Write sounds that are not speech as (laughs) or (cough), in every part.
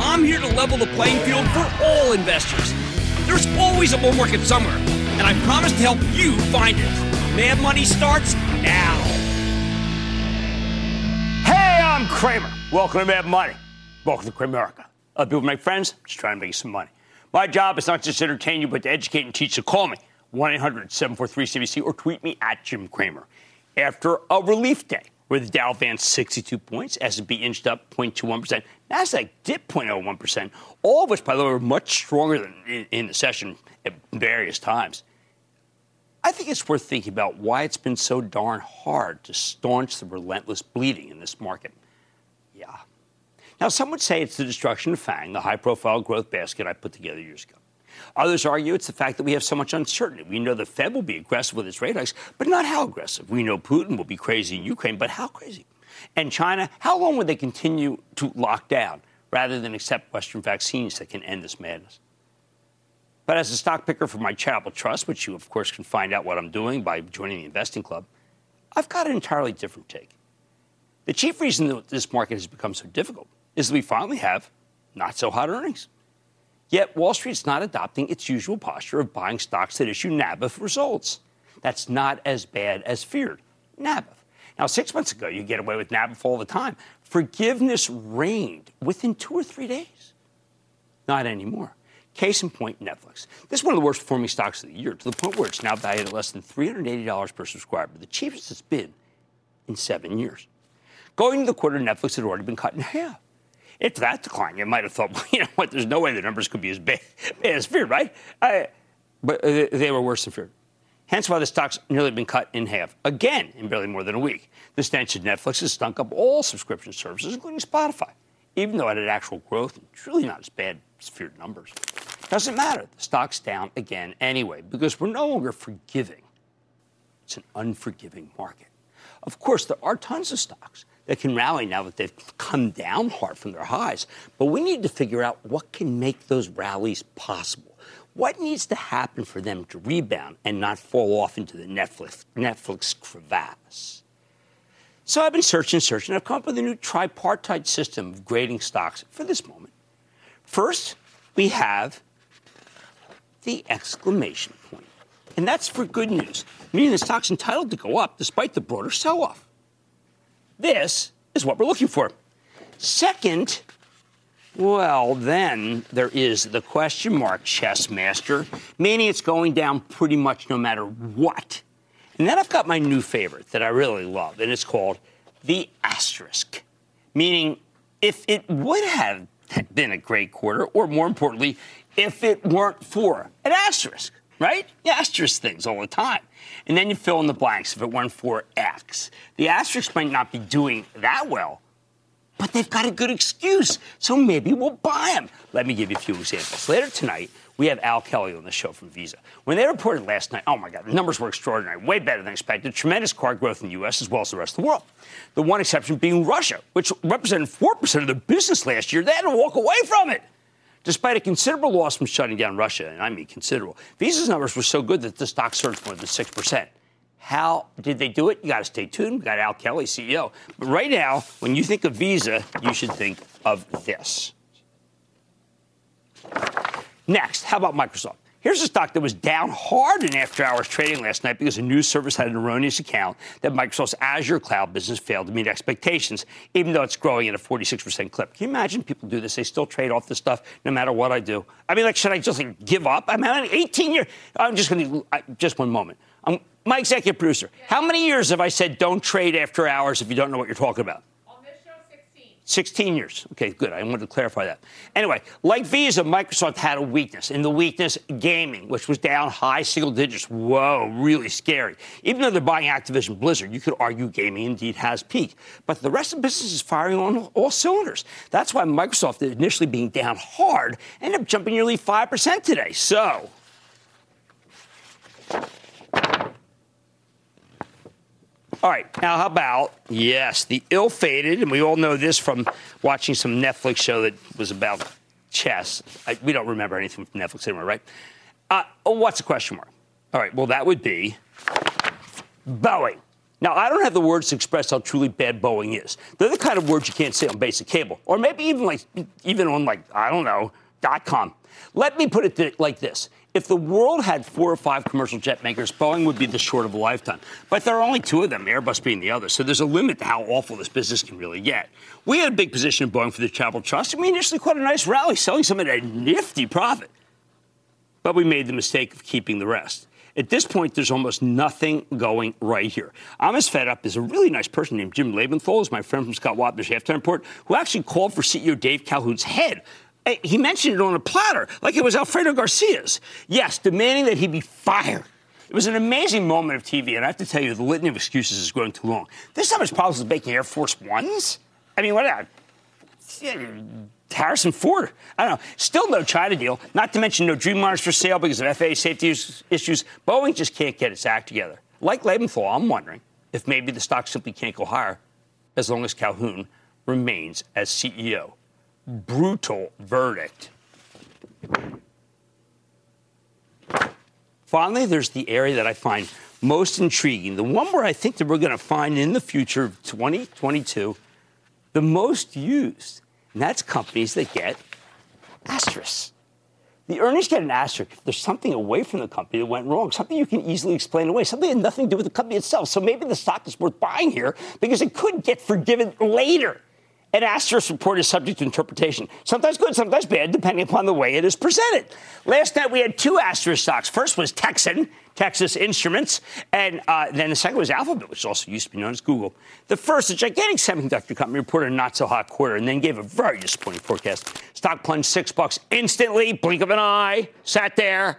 I'm here to level the playing field for all investors. There's always a bull market somewhere, and I promise to help you find it. Mad Money starts now. Hey, I'm Cramer. Welcome to Mad Money. Welcome to Cramerica. Other people make friends, just trying to make some money. My job is not just to entertain you, but to educate and teach. So call me, 1 800 743 CNBC, or tweet me at Jim Cramer. After a relief day, where the Dow advanced 62 points, S&P inched up 0.21%, Nasdaq dipped 0.01%, all of which, by the way, were much stronger than in, in the session at various times. I think it's worth thinking about why it's been so darn hard to staunch the relentless bleeding in this market. Yeah. Now, some would say it's the destruction of FANG, the high profile growth basket I put together years ago. Others argue it's the fact that we have so much uncertainty. We know the Fed will be aggressive with its rate hikes, but not how aggressive. We know Putin will be crazy in Ukraine, but how crazy? And China, how long would they continue to lock down rather than accept Western vaccines that can end this madness? But as a stock picker for my charitable trust, which you, of course, can find out what I'm doing by joining the investing club, I've got an entirely different take. The chief reason that this market has become so difficult is that we finally have not so hot earnings. Yet Wall Street's not adopting its usual posture of buying stocks that issue NABIF results. That's not as bad as feared. NABIF. Now, six months ago, you get away with NABIF all the time. Forgiveness reigned within two or three days. Not anymore. Case in point, Netflix. This is one of the worst performing stocks of the year, to the point where it's now valued at less than $380 per subscriber, the cheapest it's been in seven years. Going into the quarter, Netflix had already been cut in half. If that decline, you might have thought, (laughs) well, you know what, there's no way the numbers could be as bad, as feared, right? I, but uh, they were worse than feared. Hence why the stock's nearly been cut in half again in barely more than a week. The stench of Netflix has stunk up all subscription services, including Spotify, even though it had actual growth. It's really not as bad as feared numbers. Doesn't matter. The stock's down again anyway because we're no longer forgiving. It's an unforgiving market. Of course, there are tons of stocks that can rally now that they've come down hard from their highs. But we need to figure out what can make those rallies possible. What needs to happen for them to rebound and not fall off into the Netflix, Netflix crevasse? So I've been searching and searching. I've come up with a new tripartite system of grading stocks for this moment. First, we have the exclamation point. And that's for good news, meaning the stock's entitled to go up despite the broader sell off. This is what we're looking for. Second, well, then there is the question mark, chess master, meaning it's going down pretty much no matter what. And then I've got my new favorite that I really love, and it's called the asterisk, meaning if it would have been a great quarter, or more importantly, if it weren't for an asterisk, right? You asterisk things all the time. And then you fill in the blanks if it weren't for X. The asterisk might not be doing that well, but they've got a good excuse. So maybe we'll buy them. Let me give you a few examples. Later tonight, we have Al Kelly on the show from Visa. When they reported last night, oh my God, the numbers were extraordinary, way better than expected. Tremendous card growth in the U.S. as well as the rest of the world. The one exception being Russia, which represented 4% of their business last year. They had to walk away from it. Despite a considerable loss from shutting down Russia, and I mean considerable, Visa's numbers were so good that the stock surged more than 6%. How did they do it? You got to stay tuned. We got Al Kelly, CEO. But right now, when you think of Visa, you should think of this. Next, how about Microsoft? Here's a stock that was down hard in after hours trading last night because a news service had an erroneous account that Microsoft's Azure cloud business failed to meet expectations, even though it's growing at a 46% clip. Can you imagine people do this? They still trade off this stuff no matter what I do. I mean, like, should I just like, give up? I'm mean, 18 years. I'm just going to, just one moment. I'm, my executive producer, how many years have I said don't trade after hours if you don't know what you're talking about? 16 years. Okay, good. I wanted to clarify that. Anyway, like Visa, Microsoft had a weakness. In the weakness, gaming, which was down high single digits. Whoa, really scary. Even though they're buying Activision Blizzard, you could argue gaming indeed has peaked. But the rest of the business is firing on all cylinders. That's why Microsoft, initially being down hard, ended up jumping nearly 5% today. So, All right, now how about, yes, the ill fated, and we all know this from watching some Netflix show that was about chess. I, we don't remember anything from Netflix anymore, right? Uh, what's the question mark? All right, well, that would be Boeing. Now, I don't have the words to express how truly bad Boeing is. They're the kind of words you can't say on basic cable, or maybe even like, even on like, I don't know, dot com. Let me put it th- like this if the world had four or five commercial jet makers, Boeing would be the short of a lifetime. But there are only two of them, Airbus being the other. So there's a limit to how awful this business can really get. We had a big position in Boeing for the Travel Trust, and we initially quite a nice rally, selling some at a nifty profit. But we made the mistake of keeping the rest. At this point, there's almost nothing going right here. I'm as fed up as a really nice person named Jim Lebenthal, is my friend from Scott Wapner's halftime report, who actually called for CEO Dave Calhoun's head he mentioned it on a platter, like it was Alfredo Garcia's. Yes, demanding that he be fired. It was an amazing moment of TV, and I have to tell you, the litany of excuses is growing too long. This time it's problems with making Air Force Ones? I mean, what? Uh, Harrison Ford. I don't know. Still no China deal, not to mention no Dreamliners for sale because of FAA safety issues. Boeing just can't get its act together. Like Lebenthal, I'm wondering if maybe the stock simply can't go higher as long as Calhoun remains as CEO brutal verdict. Finally, there's the area that I find most intriguing, the one where I think that we're going to find in the future of 2022 the most used, and that's companies that get asterisks. The earnings get an asterisk if there's something away from the company that went wrong, something you can easily explain away, something that had nothing to do with the company itself. So maybe the stock is worth buying here because it could get forgiven later. An asterisk report is subject to interpretation, sometimes good, sometimes bad, depending upon the way it is presented. Last night we had two asterisk stocks. First was Texan, Texas Instruments, and uh, then the second was Alphabet, which also used to be known as Google. The first, a gigantic semiconductor company, reported a not so hot quarter and then gave a very disappointing forecast. Stock plunged six bucks instantly, blink of an eye, sat there.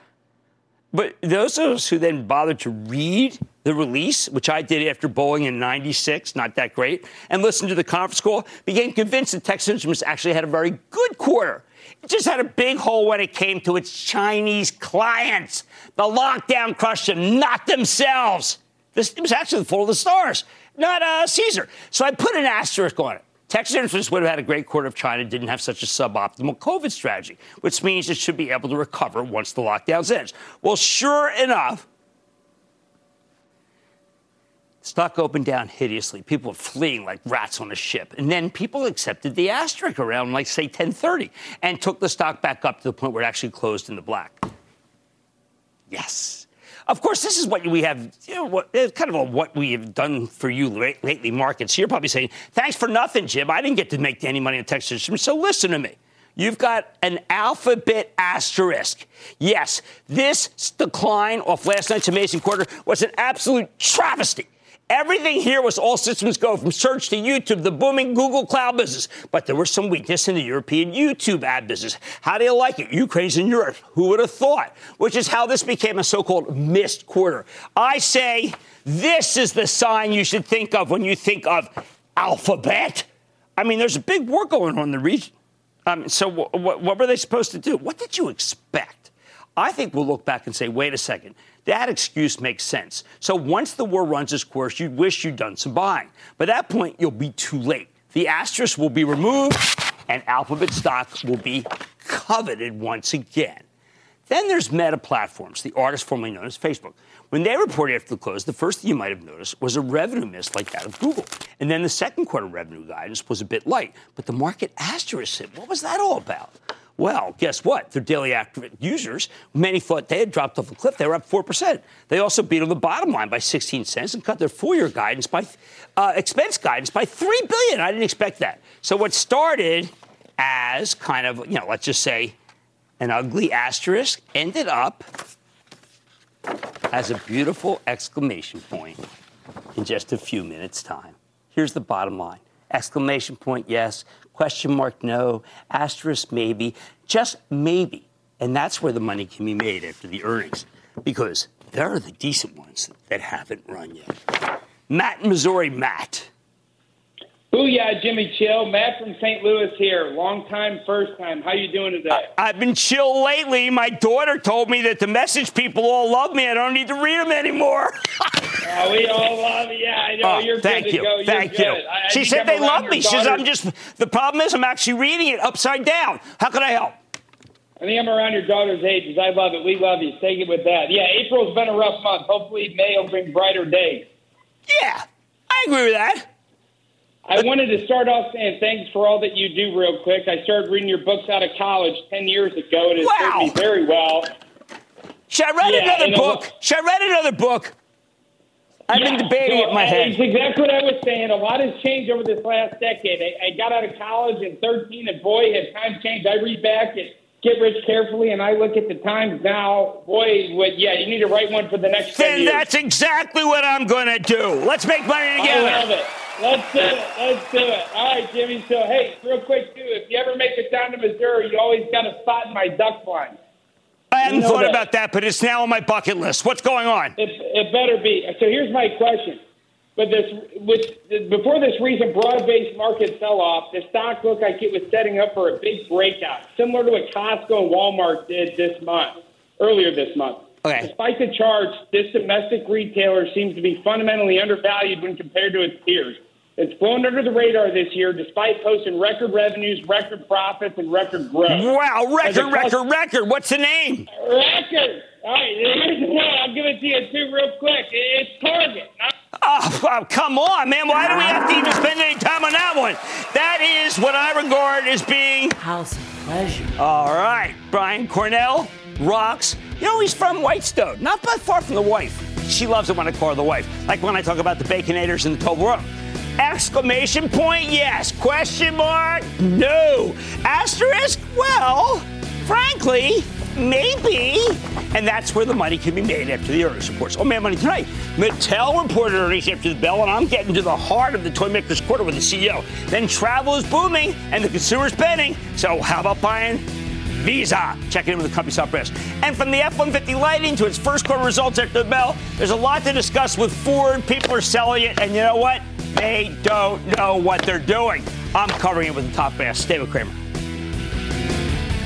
But those of us who then bothered to read the release, which I did after Boeing in 96, not that great, and listened to the conference call, became convinced that Texas Instruments actually had a very good quarter. It just had a big hole when it came to its Chinese clients. The lockdown crushed them, not themselves. This it was actually the of the stars, not uh, Caesar. So I put an asterisk on it. Texas Instruments would have had a great quarter if China didn't have such a suboptimal COVID strategy, which means it should be able to recover once the lockdowns ends. Well, sure enough, Stock opened down hideously. People were fleeing like rats on a ship. And then people accepted the asterisk around, like, say, 1030 and took the stock back up to the point where it actually closed in the black. Yes. Of course, this is what we have, you know, what, kind of a, what we have done for you lately, markets. You're probably saying, thanks for nothing, Jim. I didn't get to make any money in Texas. So listen to me. You've got an alphabet asterisk. Yes, this decline off last night's amazing quarter was an absolute travesty. Everything here was all systems go from search to YouTube, the booming Google Cloud business. But there was some weakness in the European YouTube ad business. How do you like it? Ukraine's in Europe. Who would have thought? Which is how this became a so called missed quarter. I say this is the sign you should think of when you think of Alphabet. I mean, there's a big war going on in the region. Um, so, w- w- what were they supposed to do? What did you expect? I think we'll look back and say, wait a second. That excuse makes sense. So once the war runs its course, you'd wish you'd done some buying. By that point, you'll be too late. The asterisk will be removed, and Alphabet stock will be coveted once again. Then there's Meta Platforms, the artist formerly known as Facebook. When they reported after the close, the first thing you might have noticed was a revenue miss like that of Google. And then the second quarter revenue guidance was a bit light. But the market asterisked it. What was that all about? Well, guess what? Their daily active users, many thought they had dropped off a cliff. They were up 4%. They also beat on the bottom line by 16 cents and cut their full year guidance by uh, expense guidance by 3 billion. I didn't expect that. So what started as kind of, you know, let's just say an ugly asterisk ended up as a beautiful exclamation point in just a few minutes' time. Here's the bottom line exclamation point, yes, question mark, no, asterisk, maybe, just maybe. And that's where the money can be made after the earnings, because there are the decent ones that haven't run yet. Matt in Missouri, Matt. Booyah, Jimmy Chill. Matt from St. Louis here. Long time, first time. How you doing today? I've been chill lately. My daughter told me that the message people all love me. I don't need to read them anymore. (laughs) uh, we all love you. Yeah, I know. Oh, You're thank good you. to go. Thank You're you. good. I, she said they love me. She says I'm just. The problem is I'm actually reading it upside down. How can I help? I think I'm around your daughter's age. I love it. We love you. Take it with that. Yeah, April's been a rough month. Hopefully May will bring brighter days. Yeah, I agree with that. I wanted to start off saying thanks for all that you do, real quick. I started reading your books out of college 10 years ago, and it wow. served me very well. Should I read yeah, another book? Should I read another book? I've yeah, been debating so, it in my uh, head. It's exactly what I was saying. A lot has changed over this last decade. I, I got out of college in 13, and boy, has times changed. I read back and get rich carefully, and I look at the times now. Boy, what, yeah, you need to write one for the next. Then that's exactly what I'm going to do. Let's make money together. I love it. Let's do it. Let's do it. All right, Jimmy. So, hey, real quick, too, if you ever make it down to Missouri, you always got a spot in my duck blind. I hadn't thought that. about that, but it's now on my bucket list. What's going on? It, it better be. So here's my question. But this, with before this recent broad-based market sell-off, the stock looked like it was setting up for a big breakout, similar to what Costco and Walmart did this month, earlier this month. Okay. Despite the charge, this domestic retailer seems to be fundamentally undervalued when compared to its peers. It's flown under the radar this year despite posting record revenues, record profits, and record growth. Wow, record, record, record. What's the name? Record. All right, here's the one. I'll give it to you, too, real quick. It's Target. Oh, come on, man. Why do we have to even spend any time on that one? That is what I regard as being. House of pleasure. All right. Brian Cornell rocks. You know, he's from Whitestone, not that far from the wife. She loves it when I call her the wife, like when I talk about the Baconators and the Toblerone. Exclamation point, yes. Question mark, no. Asterisk, well, frankly, maybe. And that's where the money can be made after the earnings reports. Oh, man, money tonight. Mattel reported earnings after the bell, and I'm getting to the heart of the toy makers quarter with the CEO. Then travel is booming, and the consumer spending. So how about buying Visa. Checking in with the company top press. And from the F-150 Lightning to its first quarter results after the bell, there's a lot to discuss with Ford. People are selling it, and you know what? They don't know what they're doing. I'm covering it with the top brass. Stay with Cramer.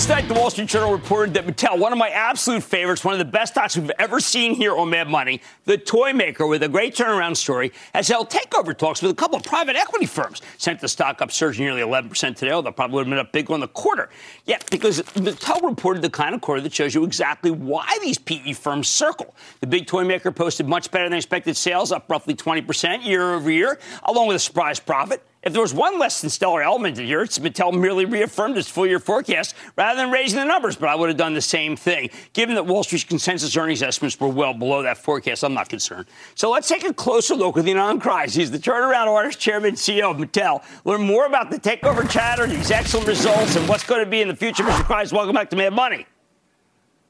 Last night, the Wall Street Journal reported that Mattel, one of my absolute favorites, one of the best stocks we've ever seen here on Mad Money, the toy maker with a great turnaround story, has held takeover talks with a couple of private equity firms. Sent the stock up, surging nearly 11% today, although probably would have been up big on the quarter. Yeah, because Mattel reported the kind of quarter that shows you exactly why these PE firms circle. The big toy maker posted much better than expected sales, up roughly 20% year over year, along with a surprise profit. If there was one less than stellar element in here, it's Mattel merely reaffirmed its full year forecast rather than raising the numbers, but I would have done the same thing. Given that Wall Street's consensus earnings estimates were well below that forecast, I'm not concerned. So let's take a closer look with Ynon Kreiz. He's the turnaround artist, chairman, CEO of Mattel. Learn more about the takeover chatter, these excellent results, and what's going to be in the future. Mr. Kreiz, welcome back to Mad Money.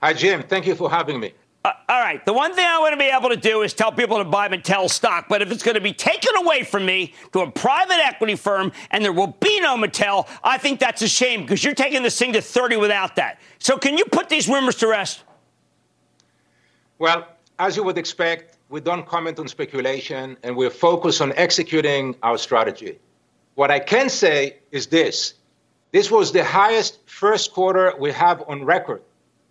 Hi, Jim. Thank you for having me. Uh, all right. The one thing I want to be able to do is tell people to buy Mattel stock, but if it's going to be taken away from me to a private equity firm and there will be no Mattel, I think that's a shame because you're taking this thing to 30 without that. So can you put these rumors to rest? Well, as you would expect, we don't comment on speculation and we're focused on executing our strategy. What I can say is this this was the highest first quarter we have on record,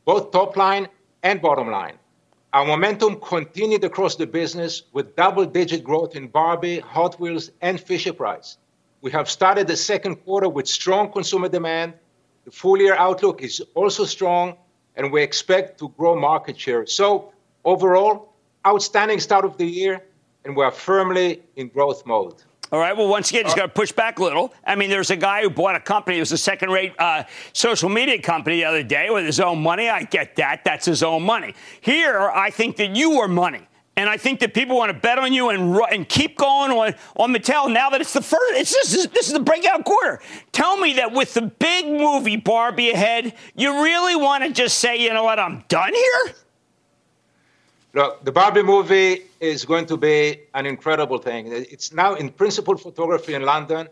both top line and bottom line. Our momentum continued across the business with double-digit growth in Barbie, Hot Wheels, and Fisher-Price. We have started the second quarter with strong consumer demand. The full-year outlook is also strong, and we expect to grow market share. So overall, outstanding start of the year, and we are firmly in growth mode. All right. Well, once again, just got to push back a little. I mean, there's a guy who bought a company. It was a second-rate uh, social media company the other day with his own money. I get that. That's his own money. Here, I think that you are money. And I think that people want to bet on you and, and keep going on, on Mattel now that it's the first, it's just, this is the breakout quarter. Tell me that with the big movie Barbie ahead, you really want to just say, you know what, I'm done here? Look, the Barbie movie is going to be an incredible thing. It's now in principal photography in London,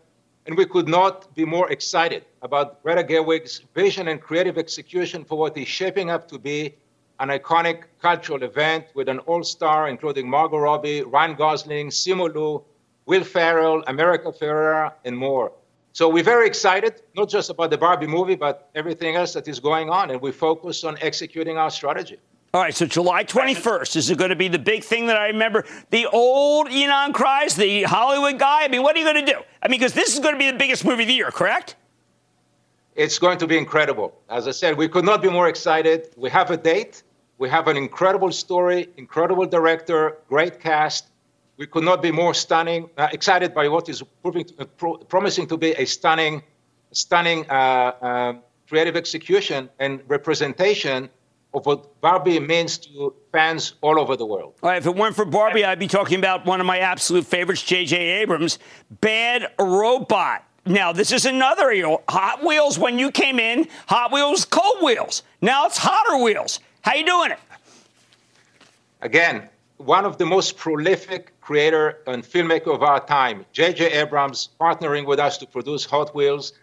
and we could not be more excited about Greta Gerwig's vision and creative execution for what is shaping up to be an iconic cultural event with an all-star including Margot Robbie, Ryan Gosling, Simu Liu, Will Ferrell, America Ferrera, and more. So we're very excited, not just about the Barbie movie, but everything else that is going on, and we focus on executing our strategy. All right, so July 21st is it going to be the big thing that I remember? The old Ynon Kreiz, the Hollywood guy. I mean, what are you going to do? I mean, because this is going to be the biggest movie of the year, correct? It's going to be incredible. As I said, we could not be more excited. We have a date. We have an incredible story, incredible director, great cast. We could not be more stunning, uh, excited by what is proving uh, pro- promising to be a stunning, stunning uh, uh creative execution and representation of what Barbie means to fans all over the world. All right, if it weren't for Barbie, I'd be talking about one of my absolute favorites, J.J. Abrams, Bad Robot. Now, this is another Hot Wheels. When you came in, Hot Wheels, cold wheels. Now it's hotter wheels. How you doing it? Again, one of the most prolific creator and filmmaker of our time, J.J. Abrams, partnering with us to produce Hot Wheels,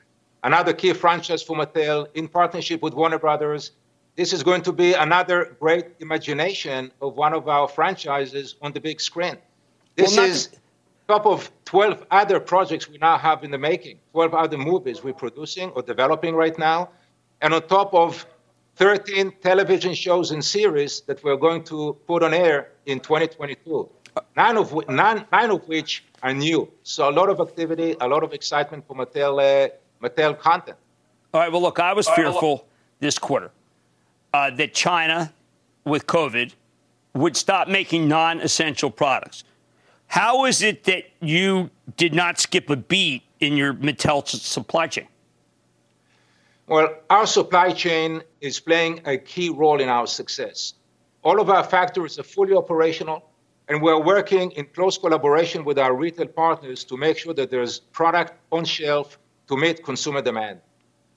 another key franchise for Mattel in partnership with Warner Brothers this is going to be another great imagination of one of our franchises on the big screen. This well, is top of 12 other projects we now have in the making, 12 other movies we're producing or developing right now, and on top of 13 television shows and series that we're going to put on air in 2022. nine of, nine, nine of which are new. So a lot of activity, a lot of excitement for Mattel, uh, Mattel content. All right. Well, look, I was fearful this quarter uh, that China, with COVID, would stop making non-essential products. How is it that you did not skip a beat in your Mattel supply chain? Well, our supply chain is playing a key role in our success. All of our factories are fully operational, and we're working in close collaboration with our retail partners to make sure that there's product on shelf to meet consumer demand.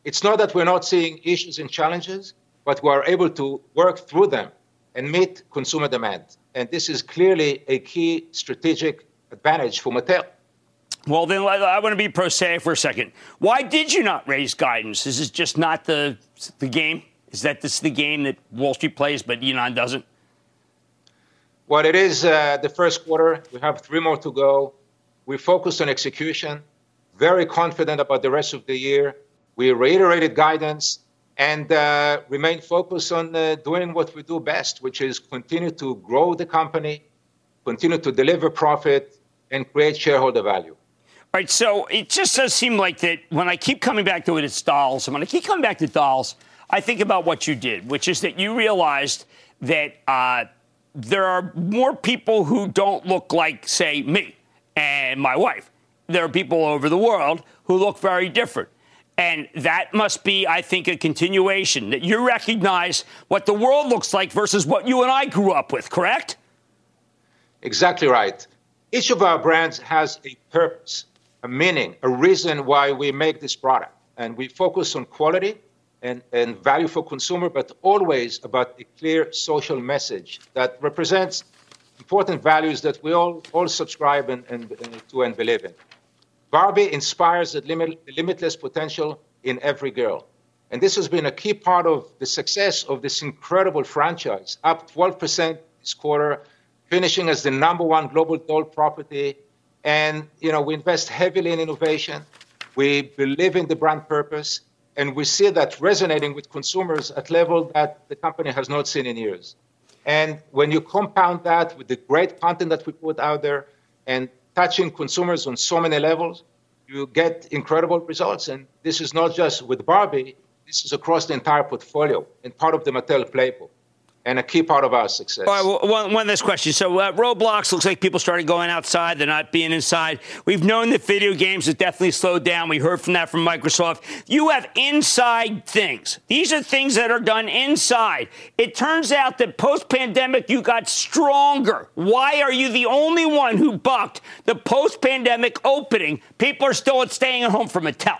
It's not that we're not seeing issues and challenges, but we are able to work through them and meet consumer demand. And this is clearly a key strategic advantage for Mattel. Well, then I want to be prosaic for a second. Why did you not raise guidance? Is this just not the the game? Is that this the game that Wall Street plays, but Ynon doesn't? Well, it is uh, the first quarter. We have three more to go. We focused on execution. Very confident about the rest of the year. We reiterated guidance and uh, remain focused on uh, doing what we do best, which is continue to grow the company, continue to deliver profit, and create shareholder value. All right, so it just does seem like that when I keep coming back to it, it's dolls. And when I keep coming back to dolls, I think about what you did, which is that you realized that uh, there are more people who don't look like, say, me and my wife. There are people over the world who look very different. And that must be, I think, a continuation that you recognize what the world looks like versus what you and I grew up with, correct? Exactly right. Each of our brands has a purpose, a meaning, a reason why we make this product. And we focus on quality and, and value for consumer, but always about a clear social message that represents important values that we all, all subscribe and, and, and to and believe in. Barbie inspires the, limit, the limitless potential in every girl. And this has been a key part of the success of this incredible franchise, up 12% this quarter, finishing as the number one global doll property. And, you know, we invest heavily in innovation. We believe in the brand purpose, and we see that resonating with consumers at level that the company has not seen in years. And when you compound that with the great content that we put out there and touching consumers on so many levels, you get incredible results. And this is not just with Barbie, this is across the entire portfolio and part of the Mattel playbook and a key part of our success. All right, well, one, last question. So, uh, Roblox looks like people started going outside; they're not being inside. We've known that video games have definitely slowed down. We heard from that from Microsoft. You have inside things. These are things that are done inside. It turns out that post-pandemic, you got stronger. Why are you the only one who bucked the post-pandemic opening? People are still staying at home for Mattel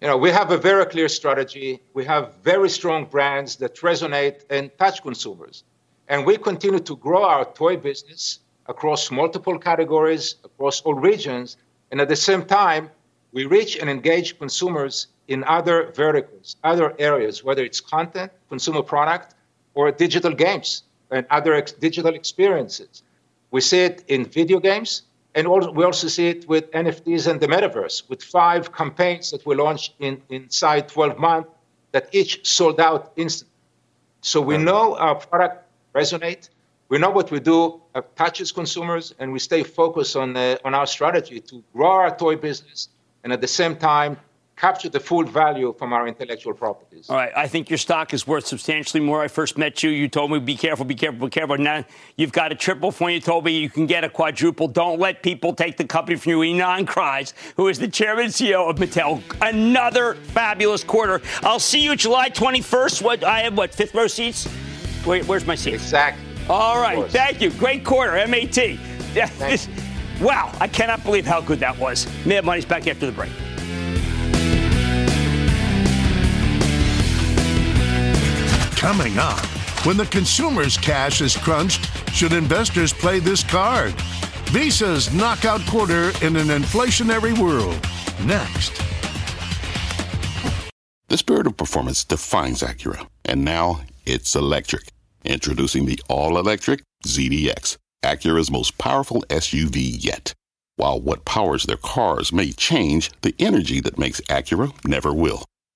you know, we have a very clear strategy. We have very strong brands that resonate and touch consumers. And we continue to grow our toy business across multiple categories, across all regions. And at the same time, we reach and engage consumers in other verticals, other areas, whether it's content, consumer product, or digital games and other ex- digital experiences. We see it in video games, and also, we also see it with NFTs and the metaverse, with five campaigns that we launched in, inside 12 months that each sold out instantly. So we know our product resonate. We know what we do uh, touches consumers, and we stay focused on, uh, on our strategy to grow our toy business and at the same time capture the full value from our intellectual properties. All right. I think your stock is worth substantially more. I first met you. You told me, be careful, be careful, be careful. Now you've got a triple for you. told me you can get a quadruple. Don't let people take the company from you. Ynon Kreiz, who is the chairman and CEO of Mattel. Another fabulous quarter. I'll see you July 21st. What I have, what, fifth row seats? Where, where's my seat? Exactly. All right. Thank you. Great quarter. MAT. (laughs) wow. I cannot believe how good that was. Mad Money's back after the break. Coming up, when the consumer's cash is crunched, should investors play this card? Visa's knockout quarter in an inflationary world. Next. The spirit of performance defines Acura, and now it's electric. Introducing the all electric ZDX, Acura's most powerful SUV yet. While what powers their cars may change, the energy that makes Acura never will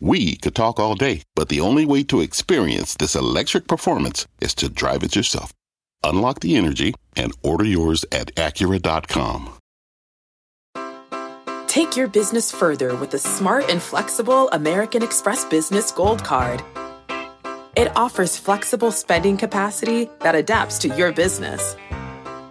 We could talk all day, but the only way to experience this electric performance is to drive it yourself. Unlock the energy and order yours at Acura.com. Take your business further with the smart and flexible American Express Business Gold Card. It offers flexible spending capacity that adapts to your business.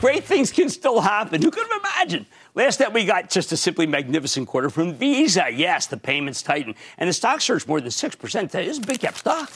Great things can still happen. Who could have imagined? Last night, we got just a simply magnificent quarter from Visa. Yes, the payments tightened, and the stock surged more than 6%. That is a big cap stock.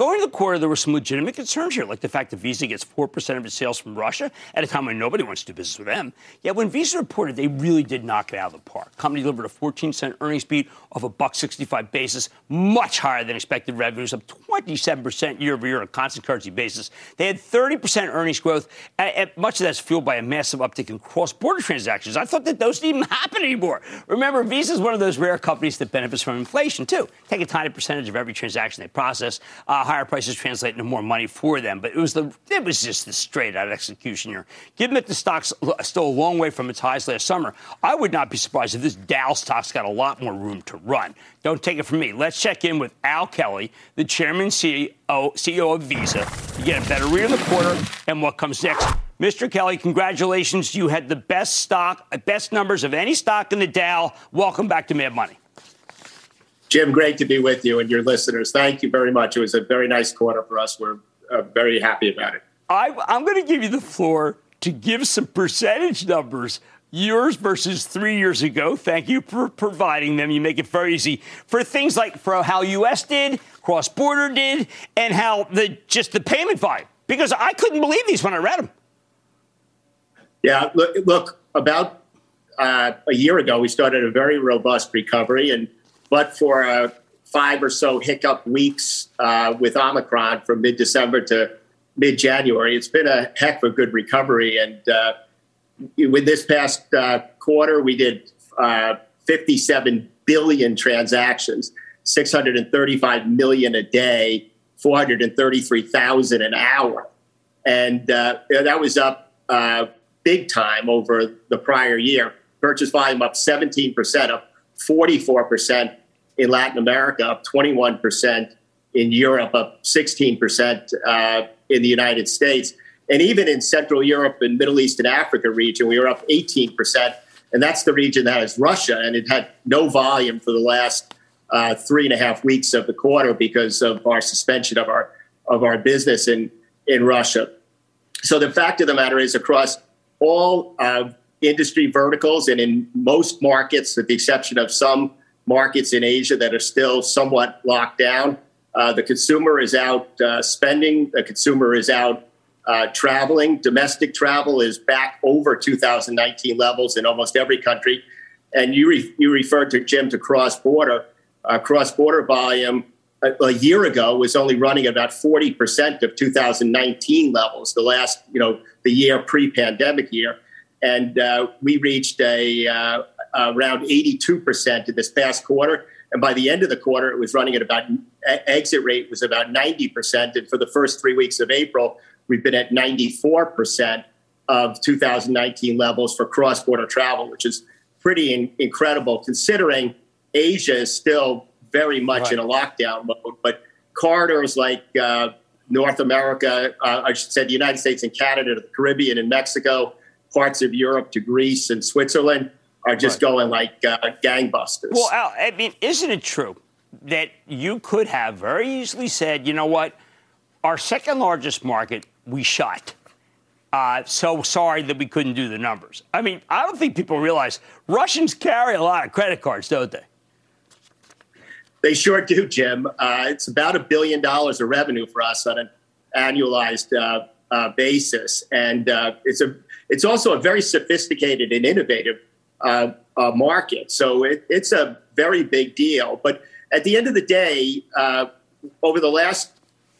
Going into the quarter, there were some legitimate concerns here, like the fact that Visa gets 4% of its sales from Russia at a time when nobody wants to do business with them. Yet when Visa reported, they really did knock it out of the park. Company delivered a 14 cent earnings beat of a buck 65 basis, much higher than expected revenues, up 27% year over year on a constant currency basis. They had 30% earnings growth, and much of that's fueled by a massive uptick in cross-border transactions. I thought that those didn't even happen anymore. Remember, Visa is one of those rare companies that benefits from inflation too. Take a tiny percentage of every transaction they process. Uh, higher prices translate into more money for them. But it was the it was just the straight out execution here. Given that the stock's still a long way from its highs last summer, I would not be surprised if this Dow stock's got a lot more room to run. Don't take it from me. Let's check in with Al Kelly, the chairman CEO, CEO of Visa, to get a better read on the quarter and what comes next. Mr. Kelly, congratulations. You had the best stock, best numbers of any stock in the Dow. Welcome back to Mad Money. Jim, great to be with you and your listeners. Thank you very much. It was a very nice quarter for us. We're uh, very happy about it. I, I'm going to give you the floor to give some percentage numbers yours versus three years ago. Thank you for providing them. You make it very easy for things like for how U.S. did, cross border did, and how the just the payment volume. Because I couldn't believe these when I read them. Yeah, look, look about uh, a year ago, we started a very robust recovery, and but for five or so hiccup weeks uh, with Omicron from mid December to mid January, it's been a heck of a good recovery. And uh, with this past uh, quarter, we did uh, 57 billion transactions, 635 million a day, 433,000 an hour. And uh, that was up big time over the prior year. Purchase volume up 17%, up 44% in Latin America, up 21% in Europe, up 16% uh, in the United States. And even in Central Europe and Middle East and Africa region, we were up 18%. And that's the region that has Russia, and it had no volume for the last uh, three and a half weeks of the quarter because of our suspension of our of our business in in Russia. So the fact of the matter is, across all uh, industry verticals and in most markets, with the exception of some markets in Asia that are still somewhat locked down. Uh, the consumer is out uh, spending, the consumer is out uh, traveling. Domestic travel is back over 2019 levels in almost every country. And you, re- you referred to, Jim, to cross border. Uh, cross border volume a, a, year ago was only running about 40% of 2019 levels, the last, you know, the year pre pandemic year. And uh, we reached a, uh, around 82% in this past quarter. And by the end of the quarter, it was running at about exit rate was about 90%. And for the first three weeks of April, we've been at 94% of 2019 levels for cross border travel, which is pretty in, incredible considering Asia is still very much right. in a lockdown mode. But corridors like uh, North America, uh, I should say the United States and Canada, the Caribbean and Mexico, parts of Europe to Greece and Switzerland, are just right. going like uh, gangbusters. Well, Al, I mean, isn't it true that you could have very easily said, you know what, our second largest market, we shut. Uh, so sorry that we couldn't do the numbers. I mean, I don't think people realize Russians carry a lot of credit cards, don't they? They sure do, Jim. Uh, it's about a billion dollars of revenue for us on an annualized uh, uh, basis, and uh, it's a it's also a very sophisticated and innovative uh, uh, market. So it, it's a very big deal. But at the end of the day, over the last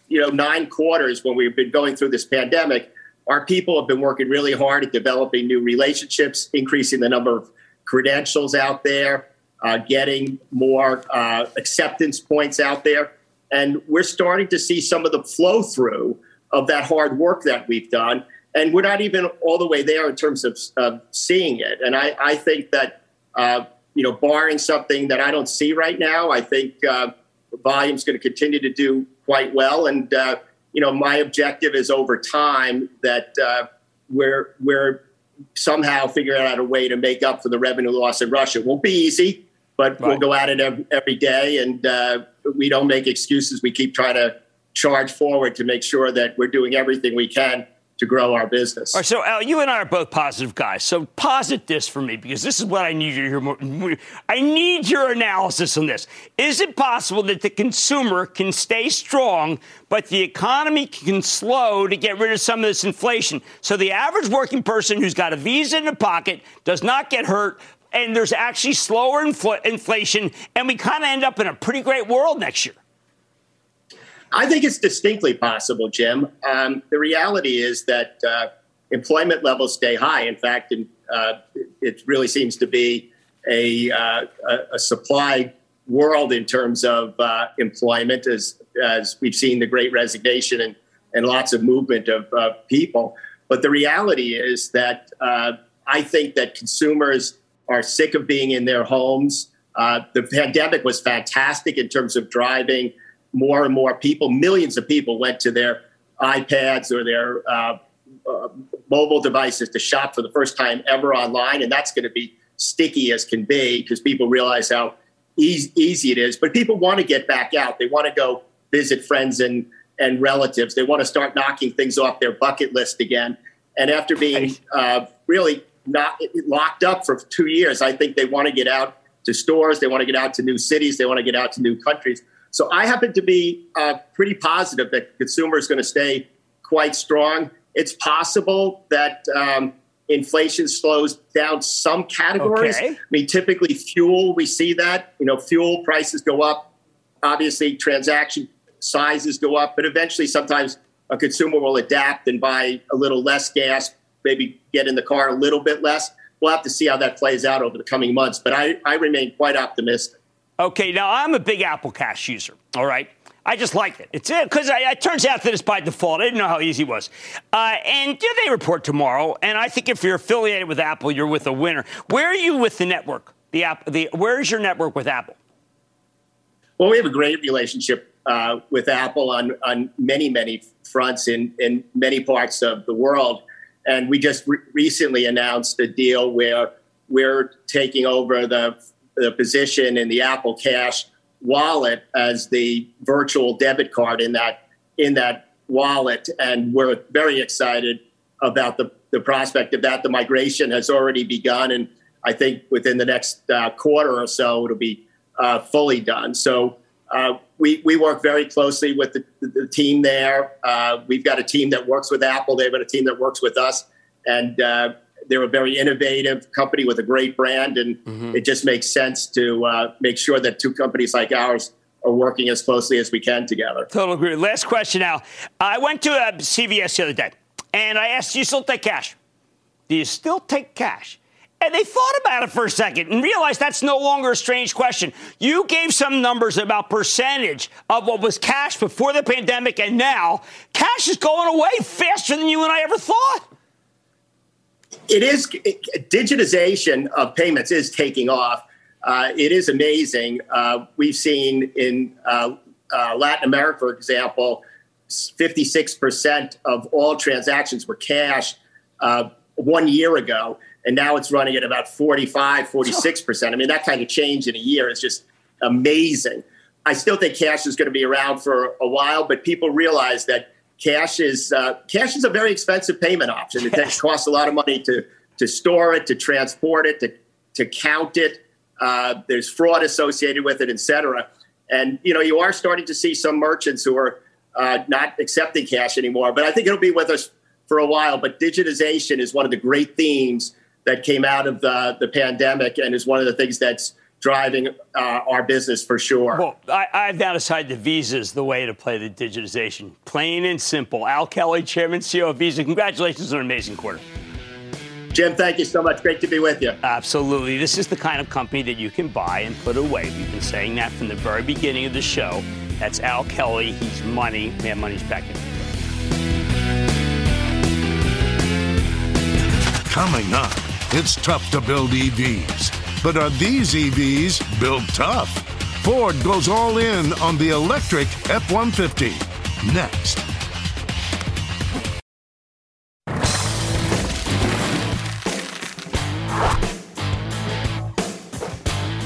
you know nine quarters, when we've been going through this pandemic, our people have been working really hard at developing new relationships, increasing the number of credentials out there uh, getting more uh, acceptance points out there. And we're starting to see some of the flow through of that hard work that we've done. And we're not even all the way there in terms of uh, seeing it. And I, I think that, uh, you know, barring something that I don't see right now, I think uh, volume is going to continue to do quite well. And, uh, you know, my objective is over time that we're, we're somehow figuring out a way to make up for the revenue loss in Russia. It won't be easy but right. we'll go at it every, every day, and uh, we don't make excuses. We keep trying to charge forward to make sure that we're doing everything we can to grow our business. All right, so Al, you and I are both positive guys. So posit this for me because this is what I need you to hear more. I need your analysis on this. Is it possible that the consumer can stay strong, but the economy can slow to get rid of some of this inflation? So the average working person who's got a visa in the pocket does not get hurt, and there's actually slower infl- inflation, and we kind of end up in a pretty great world next year? I think it's distinctly possible, Jim. Um, the reality is that uh, employment levels stay high. In fact, in, uh, it really seems to be a, uh, a, supply world in terms of uh, employment, as, as we've seen the great resignation and, and lots of movement of people. But the reality is that uh, I think that consumers are sick of being in their homes. Uh, the pandemic was fantastic in terms of driving more and more people. Millions of people went to their iPads or their uh, uh, mobile devices to shop for the first time ever online, and that's going to be sticky as can be because people realize how easy, easy it is. But people want to get back out. They want to go visit friends and and relatives. They want to start knocking things off their bucket list again. And after being uh, really not locked up for two years. I think they want to get out to stores, they want to get out to new cities, they want to get out to new countries. So I happen to be uh, pretty positive that consumer is going to stay quite strong. It's possible that um, inflation slows down some categories. Okay. I mean, typically fuel, we see that. You know, fuel prices go up. Obviously, transaction sizes go up, but eventually, sometimes a consumer will adapt and buy a little less gas, maybe get in the car a little bit less. We'll have to see how that plays out over the coming months, but I, I remain quite optimistic. Okay, now I'm a big Apple Cash user, all right? I just like it. It's because it, it, turns out that it's by default. I didn't know how easy it was. Uh, and yeah, they report tomorrow, and I think if you're affiliated with Apple, you're with a winner. Where are you with the network? The app. The where is your network with Apple? Well, we have a great relationship uh, with Apple on on many many fronts in in many parts of the world. And we just re- recently announced a deal where we're taking over the, the position in the Apple Cash wallet as the virtual debit card in that in that wallet. And we're very excited about the, the prospect of that. The migration has already begun, and I think within the next uh, quarter or so, it'll be uh, fully done. So uh, we, we work very closely with the, the, team there. Uh, we've got a team that works with Apple. They've got a team that works with us. And uh, they're a very innovative company with a great brand. And mm-hmm. it just makes sense to uh, make sure that two companies like ours are working as closely as we can together. Total agree. Last question now. I went to a CVS the other day and I asked, Do you still take cash? Do you still take cash? And they thought about it for a second and realized that's no longer a strange question. You gave some numbers about percentage of what was cash before the pandemic, and now cash is going away faster than you and I ever thought. It is digitization of payments is taking off. Uh, it is amazing. Uh, we've seen in uh, uh Latin America, for example, 56% of all transactions were cash uh, one year ago and now it's running at about 45, 46%. I mean, that kind of change in a year is just amazing. I still think cash is going to be around for a while, but people realize that cash is uh, cash is a very expensive payment option. It yes. costs a lot of money to to store it, to transport it, to to count it. Uh, there's fraud associated with it, et cetera. And you know, you are starting to see some merchants who are uh, not accepting cash anymore. But I think it'll be with us for a while. But digitization is one of the great themes that came out of the, the pandemic and is one of the things that's driving uh, our business for sure. Well, I, I've now decided the Visa is the way to play the digitization. Plain and simple. Al Kelly, Chairman, CEO of Visa, congratulations on an amazing quarter. Jim, thank you so much. Great to be with you. Absolutely. This is the kind of company that you can buy and put away. We've been saying that from the very beginning of the show. That's Al Kelly. He's money. Man, money's back in. The group. Coming up, it's tough to build EVs. But are these EVs built tough? Ford goes all in on the electric F 150. Next.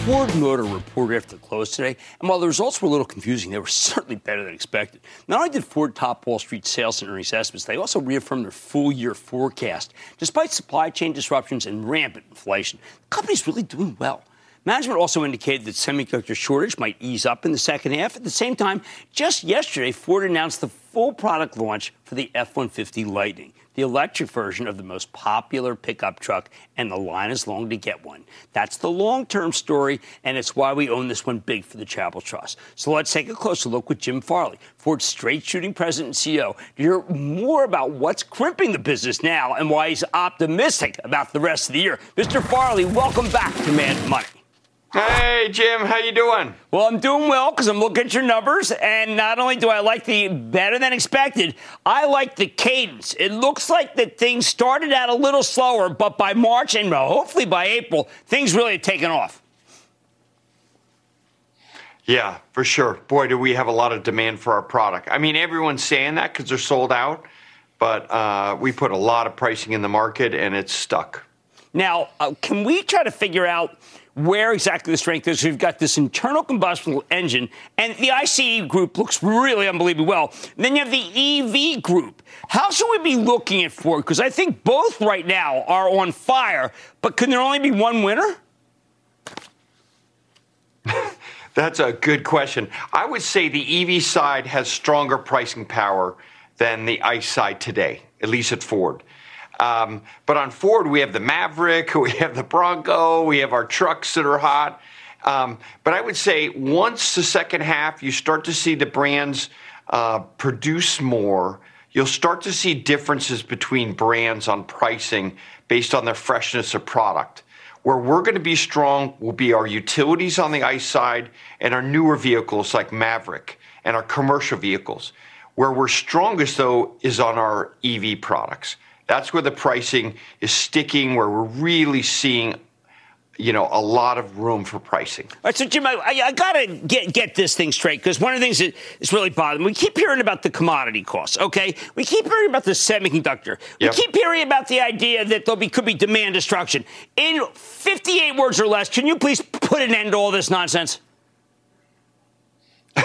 Ford Motor reported after the close today, and while the results were a little confusing, they were (laughs) certainly better than expected. Not only did Ford top Wall Street sales and earnings estimates, they also reaffirmed their full year forecast. Despite supply chain disruptions and rampant inflation, the company's really doing well. Management also indicated that semiconductor shortage might ease up in the second half. At the same time, just yesterday, Ford announced the full product launch for the F 150 Lightning the electric version of the most popular pickup truck, and the line is long to get one. That's the long term story, and it's why we own this one big for the Charitable Trust. So let's take a closer look with Jim Farley, Ford's straight shooting president and CEO, to hear more about what's crimping the business now and why he's optimistic about the rest of the year. Mr. Farley, welcome back to Mad Money. Hey, Jim, how you doing? Well, I'm doing well because I'm looking at your numbers, and not only do I like the better than expected, I like the cadence. It looks like that things started out a little slower, but by March and hopefully by April, things really have taken off. Yeah, for sure. Boy, do we have a lot of demand for our product. I mean, everyone's saying that because they're sold out, but uh, we put a lot of pricing in the market, and it's stuck. Now, uh, can we try to figure out? Where exactly the strength is. We've got this internal combustion engine, and the ICE group looks really unbelievably well. And then you have the EV group. How should we be looking at Ford? Because I think both right now are on fire, but can there only be one winner? (laughs) That's a good question. I would say the EV side has stronger pricing power than the ICE side today, at least at Ford. Um, but on Ford, we have the Maverick, (laughs) we have the Bronco, we have our trucks that are hot. Um, but I would say once the second half, you start to see the brands uh, produce more, you'll start to see differences between brands on pricing based on their freshness of product. Where we're going to be strong will be our utilities on the ICE side and our newer vehicles like Maverick and our commercial vehicles. Where we're strongest, though, is on our EV products. That's where the pricing is sticking, where we're really seeing you know, a lot of room for pricing. All right, so Jim, I, I got to get get this thing straight because one of the things that is really bothering me, we keep hearing about the commodity costs. Okay, we keep hearing about the semiconductor. We yep. keep hearing about the idea that there be, could be demand destruction. In 58 words or less, can you please put an end to all this nonsense? (laughs)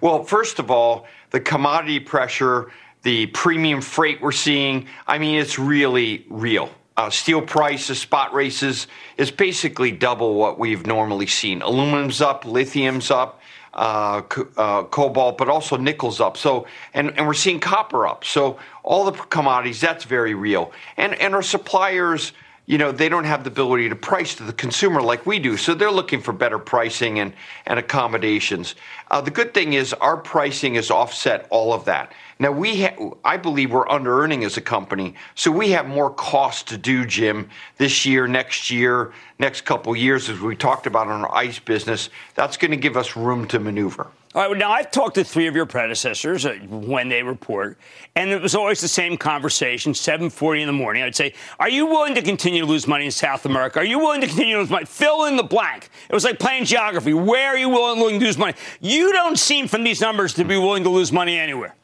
well, first of all, the commodity pressure the premium freight we're seeing. I mean, it's really real. Uh, steel prices, spot races is basically double what we've normally seen. Aluminum's up, lithium's up, uh, uh, cobalt, but also nickel's up. So, and, and we're seeing copper up. So, all the commodities, that's very real. And, and our suppliers, you know, they don't have the ability to price to the consumer like we do. So they're looking for better pricing and, and accommodations. Uh, the good thing is our pricing has offset all of that. Now we, ha- I believe we're under earning as a company, so we have more cost to do, Jim, this year, next year, next couple years, as we talked about on our ICE business. That's going to give us room to maneuver. All right. Now I've talked to three of your predecessors uh, when they report, and it was always the same conversation. 7:40 in the morning, I'd say, "Are you willing to continue to lose money in South America? Are you willing to continue to lose money? Fill in the blank." It was like playing geography. Where are you willing to lose money? You don't seem, from these numbers, to be willing to lose money anywhere.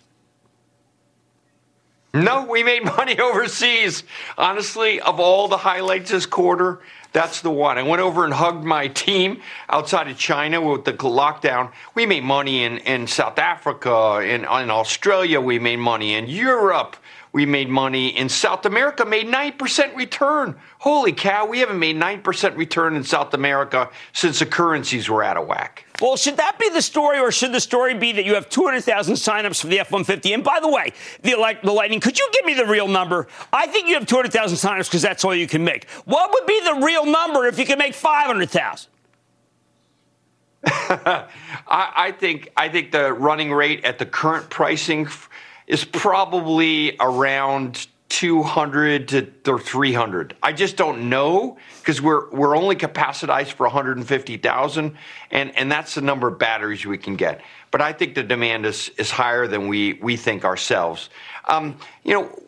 No, we made (laughs) money overseas. Honestly, of all the highlights this quarter, that's the one. I went over and hugged my team outside of China with the lockdown. We made money in, in South Africa, in, in Australia, we made money in Europe. We made money in South America, made 9% return. Holy cow, we haven't made 9% return in South America since the currencies were out of whack. Well, should that be the story, or should the story be that you have 200,000 signups for the F 150? And by the way, the, the Lightning, could you give me the real number? I think you have 200,000 signups because that's all you can make. What would be the real number if you could make 500,000? (laughs) I, I, think I think the running rate at the current pricing is probably around 200 to 300. I just don't know because we're we're only capacitized for 150,000 and and that's the number of batteries we can get. But I think the demand is is higher than we we think ourselves. Um, you know,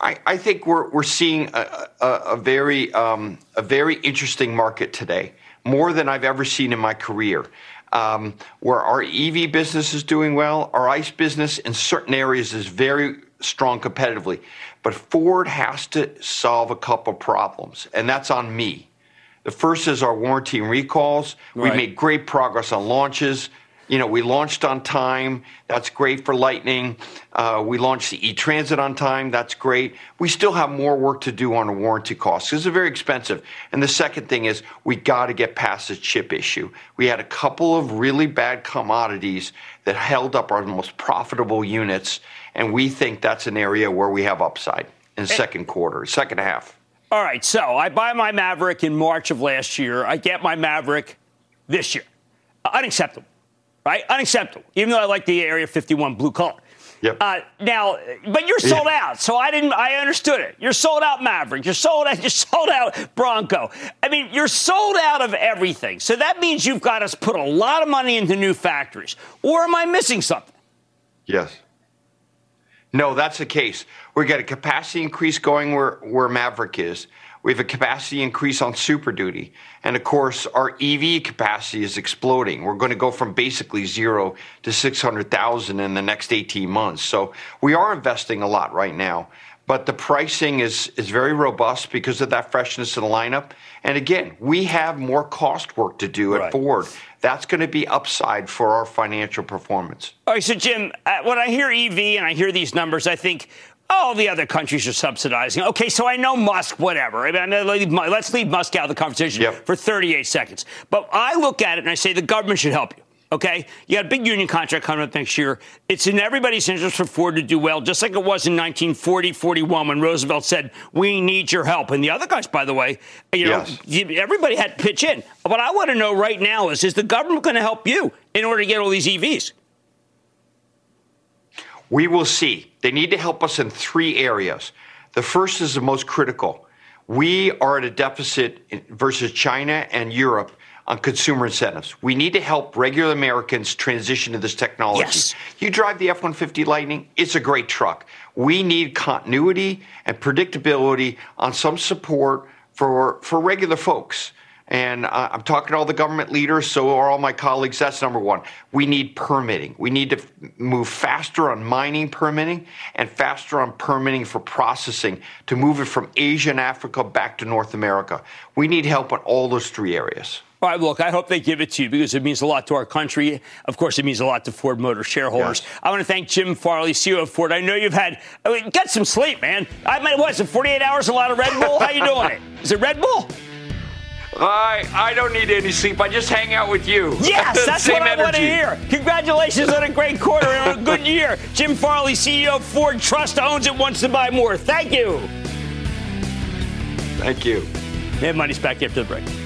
I, I think we're we're seeing a, a, a very um, a very interesting market today, more than I've ever seen in my career um, where our EV business is doing well. Our ICE business in certain areas is very strong competitively. But Ford has to solve a couple problems, and that's on me. The first is our warranty and recalls. Right. We made great progress on launches. You know, we launched on time. That's great for Lightning. Uh, we launched the e-Transit on time. That's great. We still have more work to do on the warranty costs. This is very expensive. And the second thing is we got to get past the chip issue. We had a couple of really bad commodities that held up our most profitable units, and we think that's an area where we have upside in the second quarter, second half. All right, so I buy my Maverick in March of last year. I get my Maverick this year. Unacceptable right? Unacceptable. Even though I like the Area 51 blue color. Yep. Uh, now, but you're sold yeah. out, so I didn't. I understood it. You're sold out Maverick. You're sold out. (laughs) You're sold out Bronco. I mean, you're sold out of everything. So that means you've got to put a lot of money into new factories. Or am I missing something? Yes. No, that's the case. We've got a capacity increase going where where Maverick is. We have a capacity increase on Super Duty. And of course, our EV capacity is exploding. We're going to go from basically zero to 600,000 in the next 18 months. So we are investing a lot right now. But the pricing is, is very robust because of that freshness in the lineup. And again, we have more cost work to do at right. Ford. That's going to be upside for our financial performance. All right, so Jim, uh, when I hear EV and I hear these numbers, I think all the other countries are subsidizing. Okay, so I know Musk, whatever. I mean, let's leave Musk out of the conversation yep. for 38 seconds. But I look at it and I say the government should help you. Okay, you got a big union contract coming up next year. It's in everybody's interest for Ford to do well, just like it was in 1940, 41 when Roosevelt said, "We need your help." And the other guys, by the way, you know, yes. everybody had to pitch in. What I want to know right now is: Is the government going to help you in order to get all these EVs? We will see. They need to help us in three areas. The first is the most critical. We are at a deficit versus China and Europe on consumer incentives. We need to help regular Americans transition to this technology. Yes. You drive the F 150 Lightning, it's a great truck. We need continuity and predictability on some support for, for regular folks. And uh, I'm talking to all the government leaders, so are all my colleagues. That's number one. We need permitting. We need to f- move faster on mining permitting and faster on permitting for processing to move it from Asia and Africa back to North America. We need help on all those three areas. All right, look, I hope they give it to you because it means a lot to our country. Of course, it means a lot to Ford Motor shareholders. Yes. I want to thank Jim Farley, CEO of Ford. I know you've had, I mean, get some sleep, man. I mean, what is it, 48 hours, a lot of Red Bull? How you doing it? Is it Red Bull? I I don't need any sleep. I just hang out with you. Yes, (laughs) that's what I want to hear. Congratulations on a great quarter and a good year. Jim Farley, CEO of Ford Trust, owns it, wants to buy more. Thank you. Thank you. Mad Money's back after the break.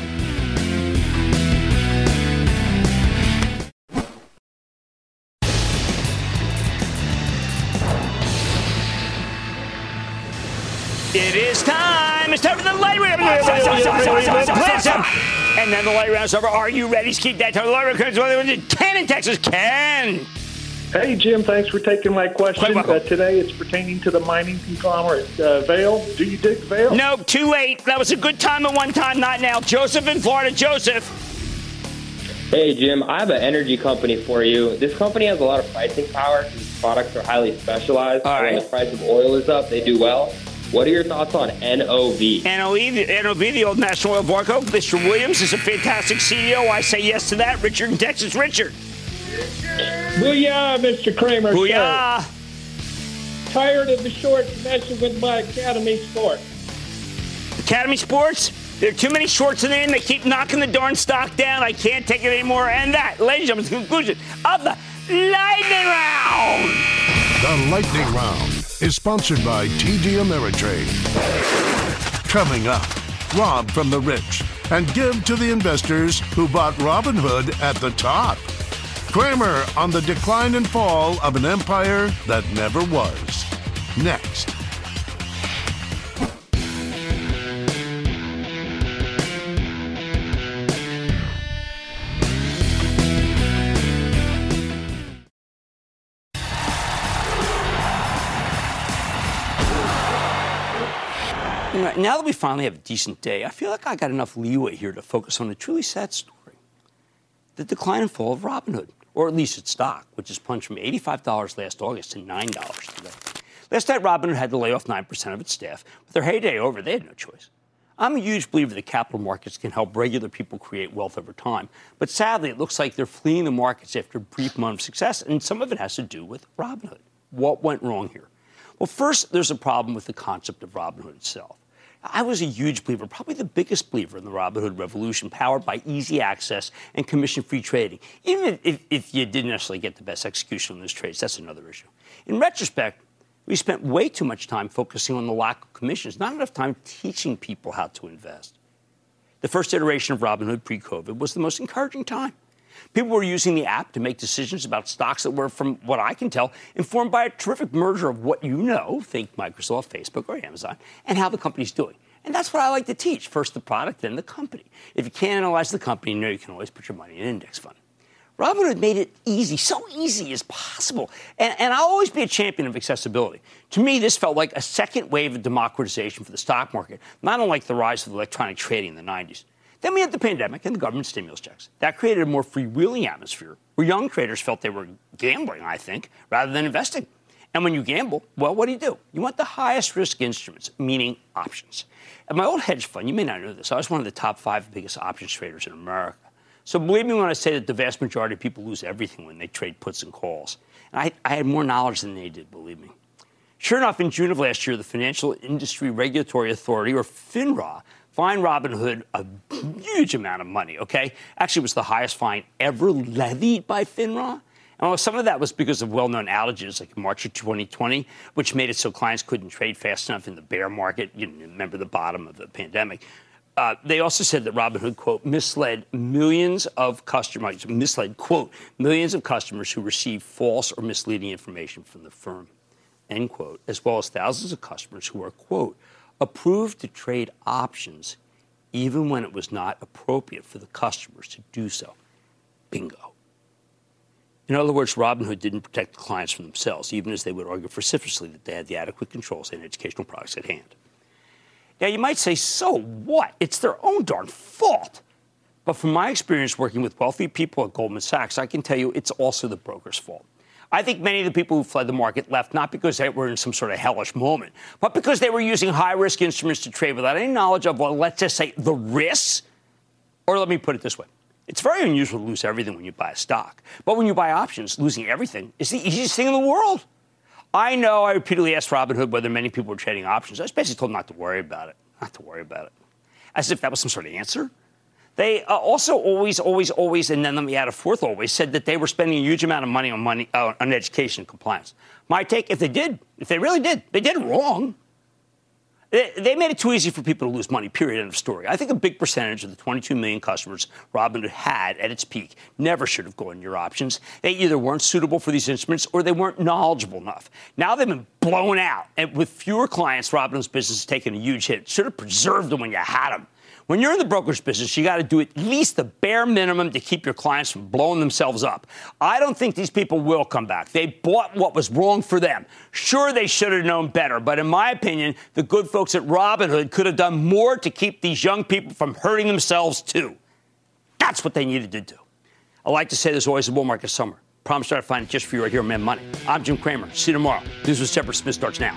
It is time. It's time for the light round. and then the light round's over. Are you ready? to Keep that time. The light round comes with Ken in Texas. Ken. Hey, Jim. Thanks for taking my question. Uh, today it's pertaining to the mining conglomerate uh, Vale. Do you dig Vale? No, too late. That was a good time at one time, not now. Joseph in Florida. Joseph. Hey, Jim. I have an energy company for you. This company has a lot of pricing power products are highly specialized. All right. When the price of oil is up, they do well. What are your thoughts on NOV? NOV, NOV, the old National Oilwell Varco. Mr. Williams is a fantastic CEO. I say yes to that. Richard in Texas. Richard. Booyah, Mr. Cramer. Booyah. Sir. Tired of the shorts messing with my Academy Sports. Academy Sports? There are too many shorts in there, and they keep knocking the darn stock down. I can't take it anymore. And that, ladies and gentlemen, is the conclusion of the Lightning Round. The Lightning Round is sponsored by TD Ameritrade. Coming up, rob from the rich and give to the investors who bought Robinhood at the top. Cramer on the decline and fall of an empire that never was. Next. Now that we finally have a decent day, I feel like I got enough leeway here to focus on a truly sad story the decline and fall of Robinhood, or at least its stock, which has plunged from $85 last August to $9 today. Last night, Robinhood had to lay off 9% of its staff. With their heyday over, they had no choice. I'm a huge believer that capital markets can help regular people create wealth over time. But sadly, it looks like they're fleeing the markets after a brief moment of success, and some of it has to do with Robinhood. What went wrong here? Well, first, there's a problem with the concept of Robinhood itself. I was a huge believer, probably the biggest believer in the Robinhood revolution, powered by easy access and commission free trading. Even if, if, you didn't necessarily get the best execution on those trades, that's another issue. In retrospect, we spent way too much time focusing on the lack of commissions, not enough time teaching people how to invest. The first iteration of Robinhood pre COVID was the most encouraging time. People were using the app to make decisions about stocks that were, from what I can tell, informed by a terrific merger of what you know, think Microsoft, Facebook, or Amazon, and how the company's doing. And that's what I like to teach first the product, then the company. If you can't analyze the company, you know you can always put your money in an index fund. Robinhood made it easy, so easy as possible. And, and, I'll always be a champion of accessibility. To me, this felt like a second wave of democratization for the stock market, not unlike the rise of electronic trading in the 90s. Then we had the pandemic and the government stimulus checks. That created a more freewheeling atmosphere where young traders felt they were gambling, I think, rather than investing. And when you gamble, well, what do you do? You want the highest risk instruments, meaning options. At my old hedge fund, you may not know this, I was one of the top five biggest options traders in America. So believe me when I say that the vast majority of people lose everything when they trade puts and calls. And I, I had more knowledge than they did, believe me. Sure enough, in June of last year, the Financial Industry Regulatory Authority, or FINRA, fined Robinhood a huge amount of money, okay? Actually, it was the highest fine ever levied by FINRA. And some of that was because of well known outages like in March of 2020, which made it so clients couldn't trade fast enough in the bear market. You remember the bottom of the pandemic. Uh, they also said that Robinhood, quote, misled millions of customers, misled, quote, millions of customers who received false or misleading information from the firm, end quote, as well as thousands of customers who are, quote, approved to trade options even when it was not appropriate for the customers to do so. Bingo. In other words, Robinhood didn't protect the clients from themselves, even as they would argue vociferously that they had the adequate controls and educational products at hand. Now, you might say, so what? It's their own darn fault. But from my experience working with wealthy people at Goldman Sachs, I can tell you it's also the broker's fault. I think many of the people who fled the market left not because they were in some sort of hellish moment, but because they were using high risk instruments to trade without any knowledge of, well, let's just say the risks. Or let me put it this way it's very unusual to lose everything when you buy a stock. But when you buy options, losing everything is the easiest thing in the world. I know I repeatedly asked Robinhood whether many people were trading options. I was basically told not to worry about it. Not to worry about it. As if that was some sort of answer. They uh, also always, always, always, and then let me add a fourth always, said that they were spending a huge amount of money on money uh, on education compliance. My take, if they did, if they really did, they did wrong. They, they made it too easy for people to lose money, period, end of story. I think a big percentage of the 22 million customers Robinhood had at its peak never should have gone your options. They either weren't suitable for these instruments or they weren't knowledgeable enough. Now they've been blown out. And with fewer clients, Robinhood's business has taken a huge hit. Should have preserved them when you had them. When you're in the brokerage business, you got to do at least the bare minimum to keep your clients from blowing themselves up. I don't think these people will come back. They bought what was wrong for them. Sure, they should have known better, but in my opinion, the good folks at Robinhood could have done more to keep these young people from hurting themselves too. That's what they needed to do. I like to say there's always a bull market summer. Promise to find it just for you right here on Mad Money. I'm Jim Cramer. See you tomorrow. This was Shepard Smith starts now.